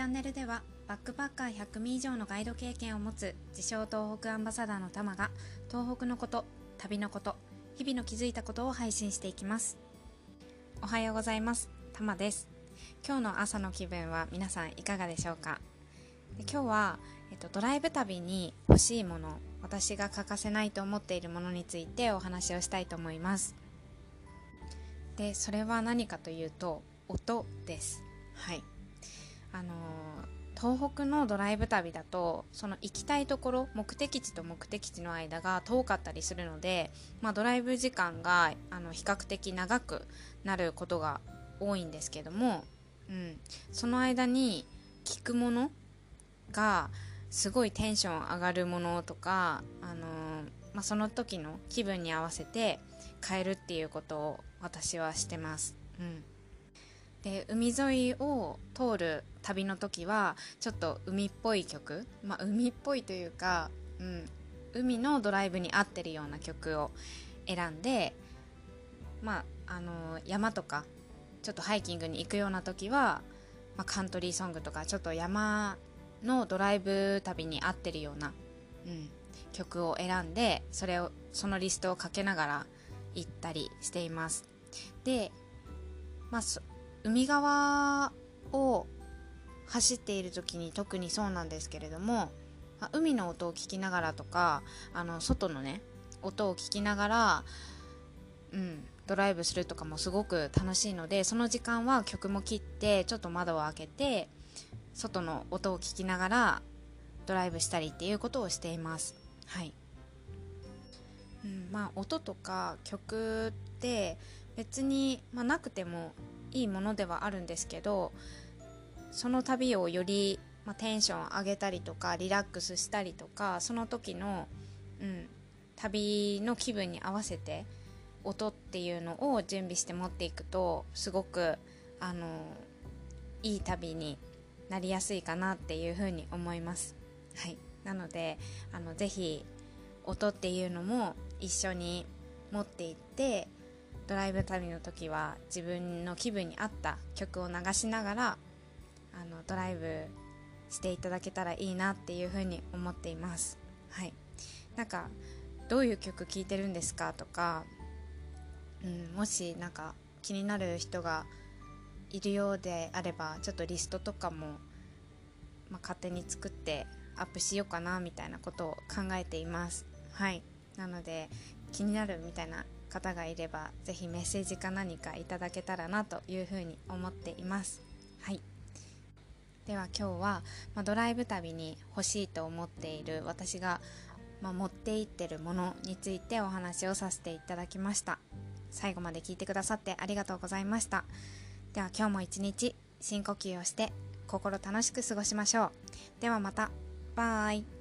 チャンネルではバックパッカー100名以上のガイド経験を持つ自称東北アンバサダーのタマが東北のこと旅のこと日々の気づいたことを配信していきます。おはようございます。タマです。今日の朝の気分は皆さんいかがでしょうか？で今日は、えっと、ドライブ旅に欲しいもの私が欠かせないと思っているものについてお話をしたいと思います。でそれは何かというと音です。はい。あの東北のドライブ旅だとその行きたいところ目的地と目的地の間が遠かったりするので、まあ、ドライブ時間があの比較的長くなることが多いんですけども、うん、その間に聞くものがすごいテンション上がるものとか、あのまあ、その時の気分に合わせて変えるっていうことを私はしてます。うんで海沿いを通る旅の時はちょっと海っぽい曲、まあ、海っぽいというか、うん、海のドライブに合ってるような曲を選んで、まあ、あの山とかちょっとハイキングに行くような時は、まあ、カントリーソングとかちょっと山のドライブ旅に合ってるような、うん、曲を選んでそれをそのリストをかけながら行ったりしています。で、まあ、海側を走っている時に特にそうなんですけれども、海の音を聞きながらとかあの外のね音を聞きながら、うん、ドライブするとかもすごく楽しいのでその時間は曲も切ってちょっと窓を開けて外の音を聞きながらドライブしたりっていうことをしています。はい、うん、まあ音とか曲って別に、まあ、なくてもいいものではあるんですけどその旅をより、まあ、テンション上げたりとかリラックスしたりとかその時の、うん、旅の気分に合わせて音っていうのを準備して持っていくとすごくあのいい旅になりやすいかなっていうふうに思います。はい、なのであのぜひ音っていうのも一緒に持っていってドライブ旅の時は自分の気分に合った曲を流しながらあのドライブしていただけたらいいなっていうふうに思っています。はい。なんかどういう曲聴いてるんですかとか、うん、もしなんか気になる人がいるようであればちょっとリストとかも、まあ、勝手に作ってアップしようかなみたいなことを考えています。はい。なので気になるみたいな方がいればぜひメッセージか何かいただけたらなというふうに思っています。はい。では今日は、まあ、ドライブ旅に欲しいと思っている私が、まあ、持っていってるものについてお話をさせていただきました。最後まで聞いてくださってありがとうございました。では今日も一日深呼吸をして心楽しく過ごしましょう。ではまた。バイ。